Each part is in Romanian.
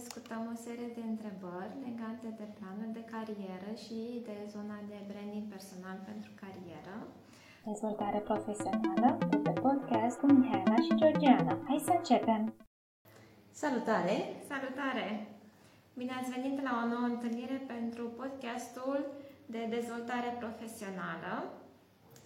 discutăm o serie de întrebări legate de planul de carieră și de zona de branding personal pentru carieră. Dezvoltare profesională de pe podcast cu Mihaela și Georgiana. Hai să începem! Salutare! Salutare! Bine ați venit la o nouă întâlnire pentru podcastul de dezvoltare profesională.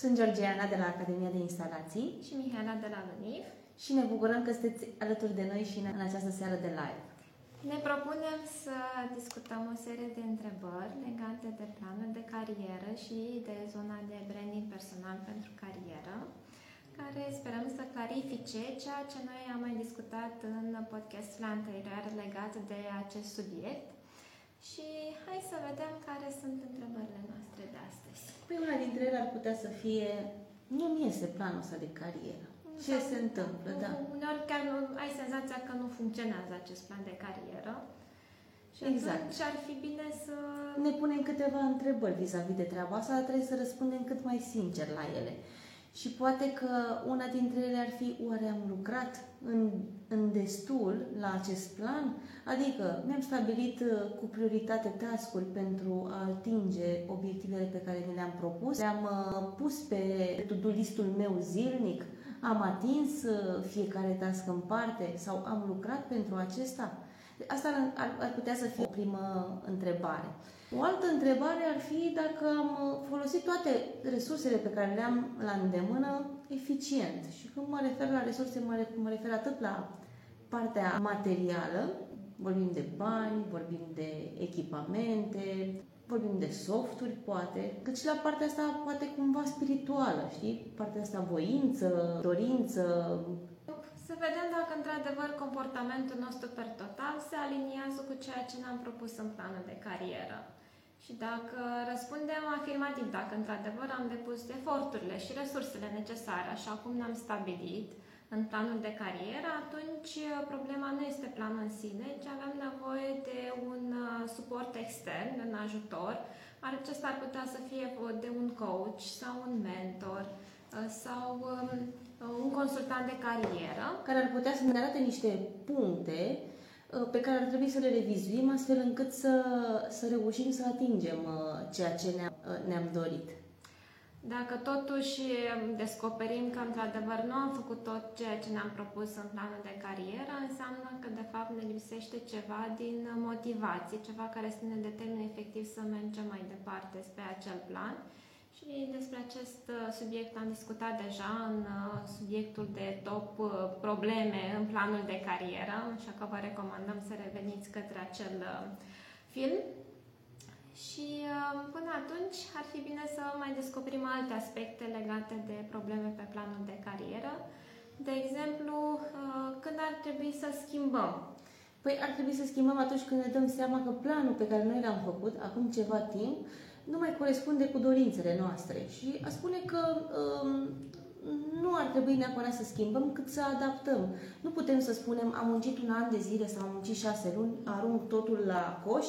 Sunt Georgiana de la Academia de Instalații și Mihaela de la UNIF și ne bucurăm că sunteți alături de noi și în această seară de live. Ne propunem să discutăm o serie de întrebări legate de planul de carieră și de zona de branding personal pentru carieră, care sperăm să clarifice ceea ce noi am mai discutat în podcastul anterior legat de acest subiect. Și hai să vedem care sunt întrebările noastre de astăzi. Păi una dintre ele ar putea să fie, nu mi iese planul ăsta de carieră. Ce se întâmplă, da. Uneori chiar nu, ai senzația că nu funcționează acest plan de carieră. Și exact. Și ar fi bine să... Ne punem câteva întrebări vis-a-vis de treaba asta, dar trebuie să răspundem cât mai sincer la ele. Și poate că una dintre ele ar fi, oare am lucrat în, în destul la acest plan? Adică mi-am stabilit uh, cu prioritate tascuri pentru a atinge obiectivele pe care mi le-am propus, le-am uh, pus pe to-do listul meu zilnic, am atins uh, fiecare task în parte sau am lucrat pentru acesta? Asta ar, ar putea să fie o primă întrebare. O altă întrebare ar fi dacă am uh, folosit toate resursele pe care le-am la îndemână eficient. Și când mă refer la resurse, mă refer, mă refer atât la partea materială, vorbim de bani, vorbim de echipamente, vorbim de softuri, poate, cât și la partea asta, poate cumva spirituală, știi? Partea asta voință, dorință. Să vedem dacă, într-adevăr, comportamentul nostru per total se aliniază cu ceea ce ne-am propus în planul de carieră. Și dacă răspundem afirmativ, dacă într-adevăr am depus eforturile și resursele necesare, așa cum ne-am stabilit, în planul de carieră, atunci uh, problema nu este planul în sine, ci avem nevoie de un uh, suport extern, un ajutor. Acesta ar putea să fie de un coach sau un mentor uh, sau um, un consultant de carieră. Care ar putea să ne arate niște puncte pe care ar trebui să le revizuim astfel încât să, să reușim să atingem ceea ce ne-am, ne-am dorit. Dacă totuși descoperim că într-adevăr nu am făcut tot ceea ce ne-am propus în planul de carieră, înseamnă că de fapt ne lipsește ceva din motivație, ceva care să ne determine efectiv să mergem mai departe spre acel plan. Și despre acest uh, subiect am discutat deja în uh, subiectul de top uh, probleme în planul de carieră, așa că vă recomandăm să reveniți către acel film și uh, până atunci ar fi bine să mai descoperim alte aspecte legate de probleme pe planul de carieră. De exemplu, uh, când ar trebui să schimbăm. Păi ar trebui să schimbăm atunci când ne dăm seama că planul pe care noi l-am făcut acum ceva timp nu mai corespunde cu dorințele noastre. Și a spune că um, nu ar trebui neapărat să schimbăm, cât să adaptăm. Nu putem să spunem am muncit un an de zile sau am muncit șase luni, arunc totul la coș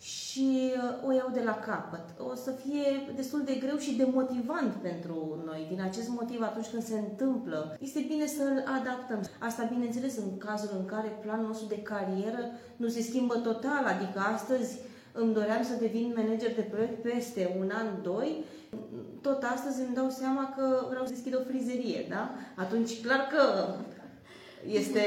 și uh, o iau de la capăt. O să fie destul de greu și demotivant pentru noi. Din acest motiv, atunci când se întâmplă, este bine să-l adaptăm. Asta, bineînțeles, în cazul în care planul nostru de carieră nu se schimbă total, adică astăzi îmi doream să devin manager de proiect peste un an, doi, tot astăzi îmi dau seama că vreau să deschid o frizerie, da? Atunci, clar că este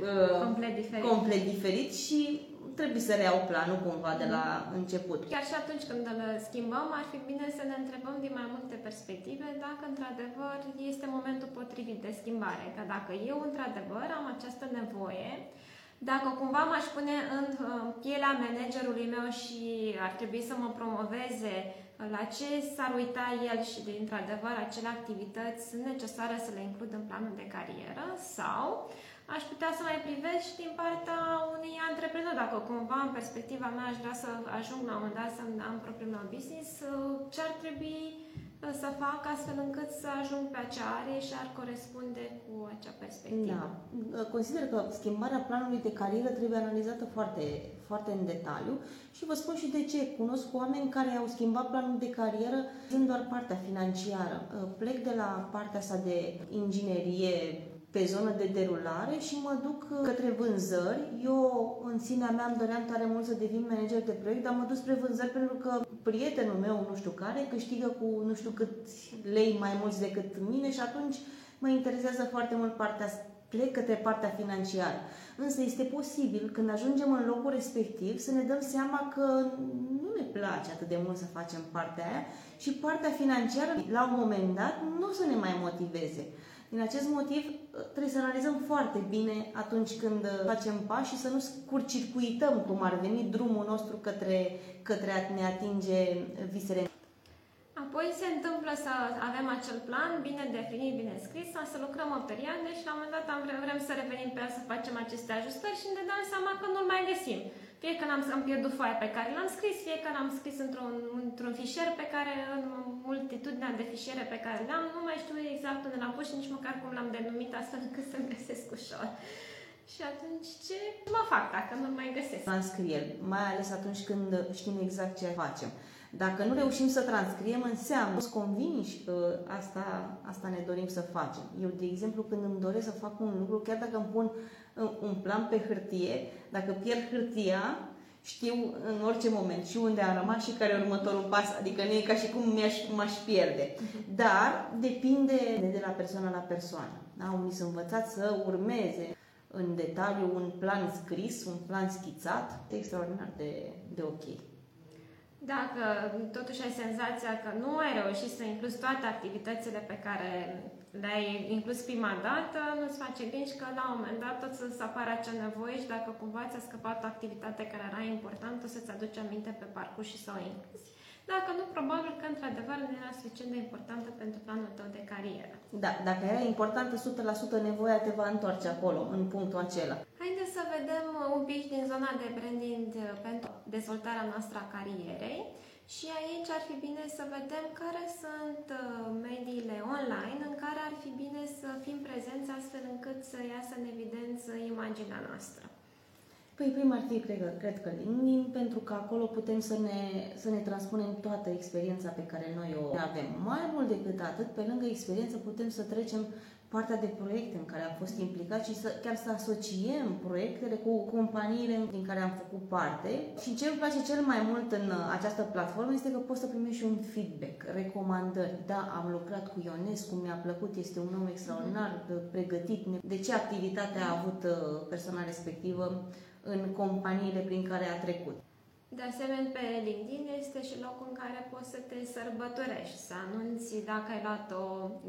uh, complet, diferit. complet diferit și trebuie să reiau planul cumva de la început. Chiar și atunci când îl schimbăm, ar fi bine să ne întrebăm din mai multe perspective dacă într-adevăr este momentul potrivit de schimbare. Că dacă eu într-adevăr am această nevoie, dacă cumva m-aș pune în pielea managerului meu și ar trebui să mă promoveze la ce s-ar uita el și de într-adevăr acele activități sunt necesare să le includ în planul de carieră sau aș putea să mai privesc și din partea unui antreprenor. Dacă cumva în perspectiva mea aș vrea să ajung la un moment dat să am propriul meu business, ce ar trebui uh, să fac astfel încât să ajung pe acea are și ar corespunde cu acea perspectivă. Da. Uh, consider că schimbarea planului de carieră trebuie analizată foarte, foarte în detaliu și vă spun și de ce. Cunosc oameni care au schimbat planul de carieră în doar partea financiară. Uh, plec de la partea asta de inginerie pe zonă de derulare și mă duc uh, către vânzări. Eu, în sinea mea, îmi doream tare mult să devin manager de proiect, dar mă duc spre vânzări pentru că prietenul meu, nu știu care, câștigă cu nu știu cât lei mai mulți decât mine și atunci mă interesează foarte mult partea plec către partea financiară. Însă este posibil, când ajungem în locul respectiv, să ne dăm seama că nu ne place atât de mult să facem partea aia și partea financiară, la un moment dat, nu o să ne mai motiveze. Din acest motiv, trebuie să analizăm foarte bine atunci când facem pași și să nu scurcircuităm cum ar veni drumul nostru către, către a ne atinge visele. Apoi se întâmplă să avem acel plan bine definit, bine scris, să lucrăm o perioadă și la un moment dat am vre- vrem să revenim pe el să facem aceste ajustări și ne dăm seama că nu-l mai găsim. Fie că am am pierdut foaia pe care l-am scris, fie că l-am scris într-un, într-un fișier pe care, în multitudinea de fișiere pe care le-am, nu mai știu exact unde l-am pus și nici măcar cum l-am denumit astfel încât să-l găsesc ușor. Și atunci ce mă fac dacă nu-l mai găsesc? Transcrieri, mai ales atunci când știm exact ce facem. Dacă nu reușim să transcriem, înseamnă să convinși că asta, asta ne dorim să facem. Eu, de exemplu, când îmi doresc să fac un lucru, chiar dacă îmi pun uh, un plan pe hârtie, dacă pierd hârtia, știu în orice moment și unde am rămas și care e următorul pas, adică nu e ca și cum mi-aș, m-aș pierde. Dar depinde de la persoană la persoană. Da? Unii sunt învățați să urmeze în detaliu un plan scris, un plan schițat, e extraordinar de, de ok. Dacă totuși ai senzația că nu ai reușit să incluzi toate activitățile pe care le-ai inclus prima dată, nu-ți face griji că la un moment dat tot să-ți apară acea nevoie și dacă cumva ți-a scăpat o activitate care era importantă, să-ți aduci aminte pe parcurs și să o incluzi. Dacă nu, probabil că într-adevăr nu era suficient de importantă pentru planul tău de carieră. Da, dacă era importantă 100%, nevoia te va întoarce acolo, în punctul acela. Haideți să vedem un pic din zona de branding pentru dezvoltarea noastră a carierei. Și aici ar fi bine să vedem care sunt uh, mediile online în care ar fi bine să fim prezenți astfel încât să iasă în evidență imaginea noastră. Păi prima ar fi, cred, cred că LinkedIn, pentru că acolo putem să ne, să ne transpunem toată experiența pe care noi o avem. Mai mult decât atât, pe lângă experiență, putem să trecem partea de proiecte în care am fost implicat și să, chiar să asociem proiectele cu companiile din care am făcut parte. Și ce îmi place cel mai mult în această platformă este că poți să primești și un feedback, recomandări. Da, am lucrat cu Ionescu, mi-a plăcut, este un om extraordinar, pregătit. De ce activitate a avut uh, persoana respectivă în companiile prin care a trecut. De asemenea, pe LinkedIn este și locul în care poți să te sărbătorești, să anunți dacă ai luat o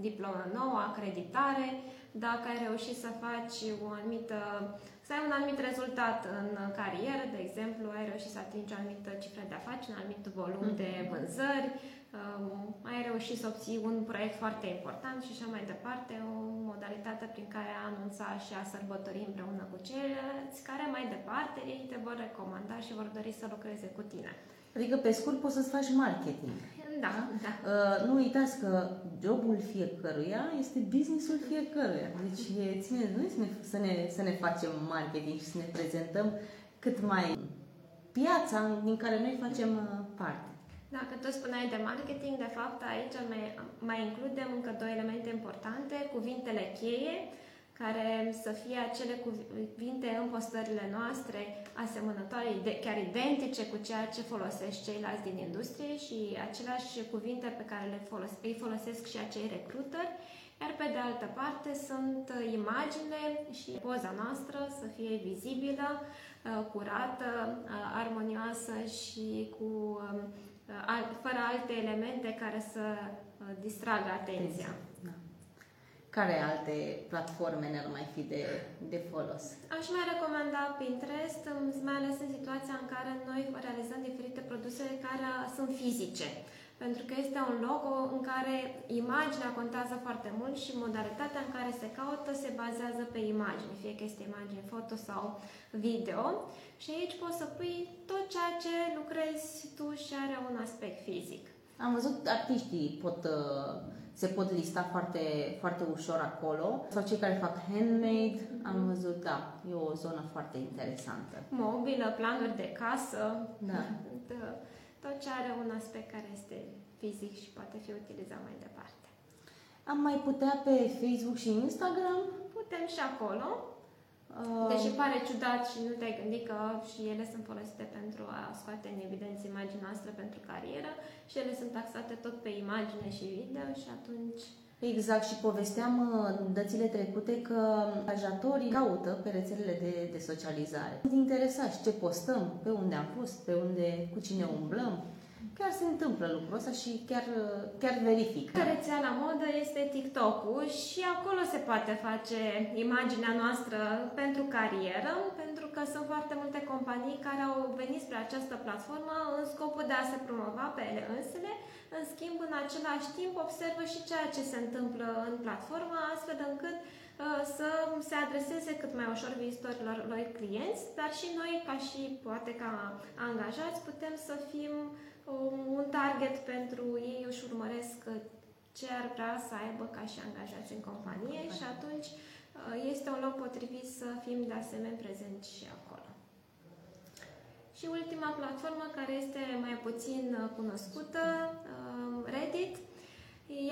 diplomă nouă, acreditare, dacă ai reușit să faci o anumită, să ai un anumit rezultat în carieră, de exemplu, ai reușit să atingi o anumită cifră de afaceri, un anumit volum de Mhm. vânzări, um, ai reușit să obții un proiect foarte important și așa mai departe, o modalitate prin care a anunța și a sărbători împreună cu ceilalți, care mai departe ei te vor recomanda și vor dori să lucreze cu tine. Adică, pe scurt, poți să-ți faci marketing. Da, da. Uh, nu uitați că jobul fiecăruia este businessul fiecăruia. Deci e, ține de noi să ne, să, ne, să ne facem marketing și să ne prezentăm cât mai piața din care noi facem uh, parte. Dacă tu spuneai de marketing, de fapt aici mai, mai includem încă două elemente importante, cuvintele cheie, care să fie acele cuvinte în postările noastre asemănătoare, chiar identice cu ceea ce folosesc ceilalți din industrie și aceleași cuvinte pe care le folos- îi folosesc și acei recruteri, iar pe de altă parte sunt imagine și poza noastră să fie vizibilă, curată, armonioasă și cu fără alte elemente care să distragă atenția. Da. Care alte platforme ne-ar mai fi de, de folos? Aș mai recomanda Pinterest, mai ales în situația în care noi realizăm diferite produse care sunt fizice. Pentru că este un loc în care imaginea contează foarte mult și modalitatea în care se caută se bazează pe imagine, fie că este imagine foto sau video. Și aici poți să pui tot ceea ce lucrezi tu și are un aspect fizic. Am văzut artiștii pot, se pot lista foarte, foarte ușor acolo sau cei care fac handmade, am văzut, da, e o zonă foarte interesantă. Mobilă, planuri de casă, da. tot ce are un aspect care este fizic și poate fi utilizat mai departe. Am mai putea pe Facebook și Instagram? putem și acolo. Uh, Deși pare ciudat și nu te-ai gândit că și ele sunt folosite pentru a scoate în evidență imaginea noastră pentru carieră și ele sunt taxate tot pe imagine și video și atunci Exact, și povesteam uh, în dățile trecute că angajatorii caută pe rețelele de, de socializare. Sunt interesați ce postăm, pe unde am fost, pe unde, cu cine umblăm. Chiar se întâmplă lucrul ăsta și chiar, uh, chiar verific. Rețea la modă este TikTok-ul și acolo se poate face imaginea noastră pentru carieră, pentru că sunt foarte multe companii care au venit spre această platformă în scopul de a se promova pe ele însele. În schimb, în același timp, observă și ceea ce se întâmplă în platformă, astfel încât uh, să se adreseze cât mai ușor viitorilor lor clienți, dar și noi, ca și poate ca angajați, putem să fim um, un target pentru ei, își urmăresc ce ar vrea să aibă ca și angajați în companie și atunci uh, este un loc potrivit să fim de asemenea prezenți și acolo. Și ultima platformă care este mai puțin uh, cunoscută, um, Reddit,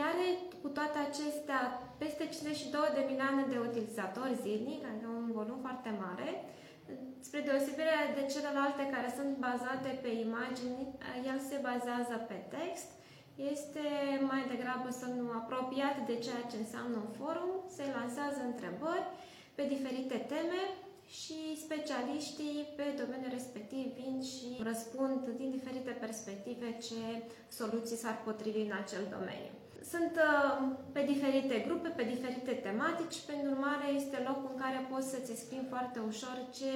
are cu toate acestea peste 52 de milioane de utilizatori zilnic, adică un volum foarte mare, Spre deosebire de celelalte care sunt bazate pe imagini, el se bazează pe text, este mai degrabă nu apropiat de ceea ce înseamnă un forum, se lansează întrebări pe diferite teme și specialiștii pe domeniul respectiv vin și răspund din diferite perspective ce soluții s-ar potrivi în acel domeniu. Sunt uh, pe diferite grupe, pe diferite tematici, pentru urmare este locul în care poți să-ți exprimi foarte ușor ce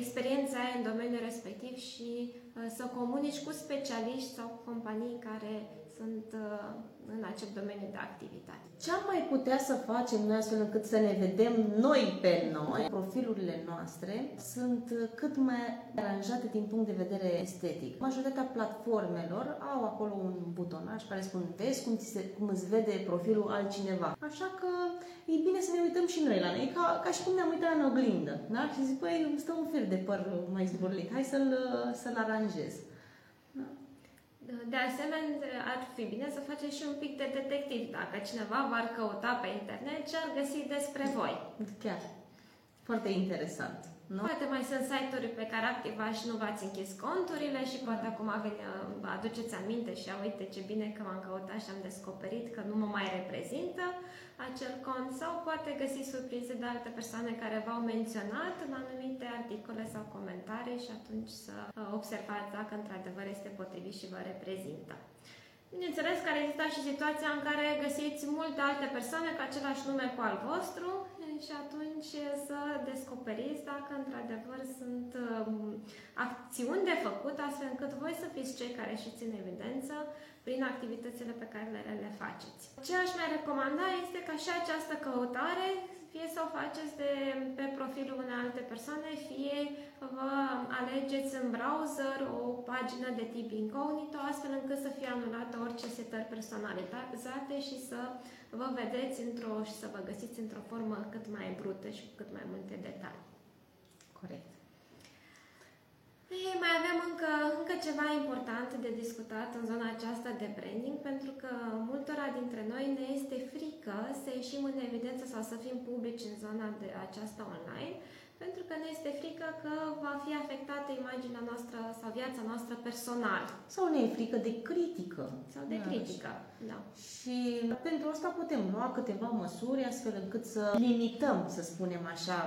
experiență ai în domeniul respectiv și uh, să comunici cu specialiști sau cu companii care sunt uh, în acel domeniu de activitate. Ce am mai putea să facem noi astfel încât să ne vedem noi pe noi? Profilurile noastre sunt cât mai aranjate din punct de vedere estetic. Majoritatea platformelor au acolo un butonaj care spun vezi cum, ți se, cum îți vede profilul altcineva. Așa că e bine să ne uităm și noi la noi, ca, ca și cum ne-am uitat în oglindă. Da? Și zic, păi, îmi stă un fel de păr mai zburlic, hai să-l, să-l aranjez. De asemenea, ar fi bine să faceți și un pic de detectiv. Dacă cineva v-ar căuta pe internet, ce ar găsi despre voi? Chiar. Foarte interesant. Nu? Poate mai sunt site-uri pe care activați și nu v-ați închis conturile și poate acum vă aduceți aminte și a uite ce bine că m-am căutat și am descoperit că nu mă mai reprezintă acel cont sau poate găsi surprize de alte persoane care v-au menționat în anumite articole sau comentarii și atunci să uh, observați dacă într-adevăr este potrivit și vă reprezintă. Bineînțeles că ar exista și situația în care găsiți multe alte persoane cu același nume cu al vostru și atunci să descoperiți dacă într-adevăr sunt um, acțiuni de făcut astfel încât voi să fiți cei care și țin evidență prin activitățile pe care le, le faceți. Ce aș mai recomanda este ca și această căutare fie să o faceți de, pe profilul unei alte persoane, fie vă alegeți în browser o pagină de tip incognito, astfel încât să fie anulată orice setări personalizate și să vă vedeți într-o și să vă găsiți într-o formă cât mai brută și cu cât mai multe detalii. Corect. Ei, mai avem încă, încă ceva important de discutat în zona aceasta de branding, pentru că multora dintre noi ne este frică să ieșim în evidență sau să fim publici în zona de aceasta online, pentru că ne este frică că va fi afectată imaginea noastră sau viața noastră personală. Sau ne e frică de critică. Sau de da, critică, da. Și pentru asta putem lua câteva măsuri astfel încât să limităm, să spunem așa,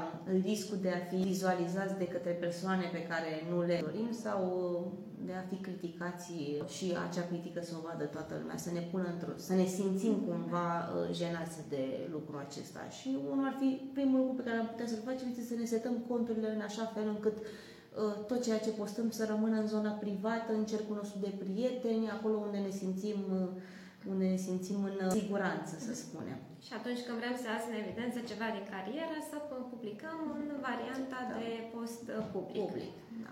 riscul de a fi vizualizați de către persoane pe care nu le dorim sau de a fi criticați și acea critică să o vadă toată lumea, să ne pună într-o, să ne simțim cumva uh, jenați de lucrul acesta. Și unul ar fi primul lucru pe care am putea să-l facem este să ne setăm conturile în așa fel încât uh, tot ceea ce postăm să rămână în zona privată, în cercul nostru de prieteni, acolo unde ne simțim uh, unde ne simțim în siguranță, să spunem. Și atunci când vrem să iasă în evidență ceva din carieră, să publicăm în varianta da. de post public. public. Da.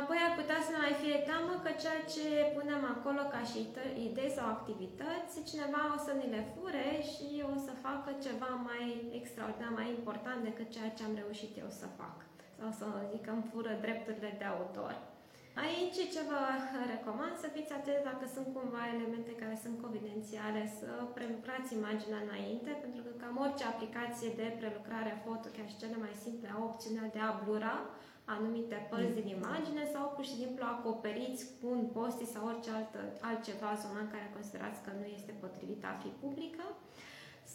Apoi ar putea să ne mai fie teamă că ceea ce punem acolo ca și idei sau activități, cineva o să ne le fure și o să facă ceva mai extraordinar, mai important decât ceea ce am reușit eu să fac. Sau să zic că îmi fură drepturile de autor. Aici ce vă recomand să fiți atenți dacă sunt cumva elemente care sunt confidențiale, să prelucrați imaginea înainte, pentru că cam orice aplicație de prelucrare foto, chiar și cele mai simple, au opțiunea de a blura anumite părți din imagine sau pur și simplu acoperiți cu un post sau orice altă, altceva zona în care considerați că nu este potrivită a fi publică.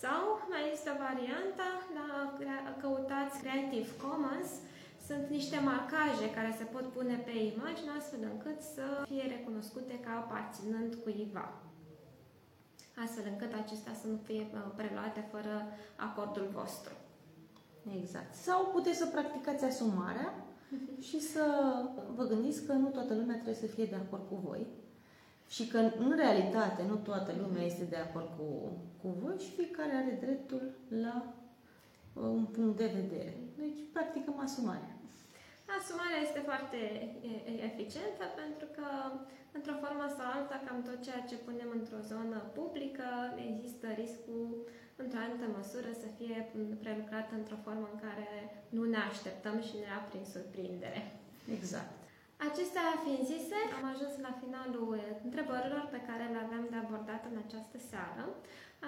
Sau mai este varianta, da, căutați Creative Commons, sunt niște marcaje care se pot pune pe imagine astfel încât să fie recunoscute ca aparținând cuiva. Astfel încât acestea să nu fie uh, preluate fără acordul vostru. Exact. Sau puteți să practicați asumarea și să vă gândiți că nu toată lumea trebuie să fie de acord cu voi și că în realitate nu toată lumea este de acord cu, cu voi și fiecare are dreptul la uh, un punct de vedere. Deci practicăm asumarea. Asumarea este foarte eficientă pentru că, într-o formă sau alta, cam tot ceea ce punem într-o zonă publică, există riscul, într-o anumită măsură, să fie prelucrat într-o formă în care nu ne așteptăm și ne ia prin surprindere. Exact. Acestea fiind zise, am ajuns la finalul întrebărilor pe care le aveam de abordat în această seară,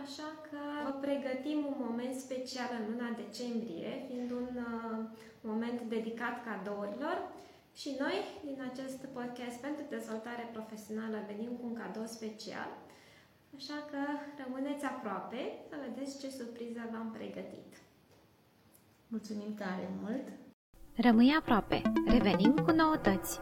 așa că vă pregătim un moment special în luna decembrie, fiind un uh, moment dedicat cadourilor și noi, din acest podcast pentru dezvoltare profesională, venim cu un cadou special, așa că rămâneți aproape să vedeți ce surpriză v-am pregătit. Mulțumim tare mult! Rămâi aproape! Revenim cu noutăți!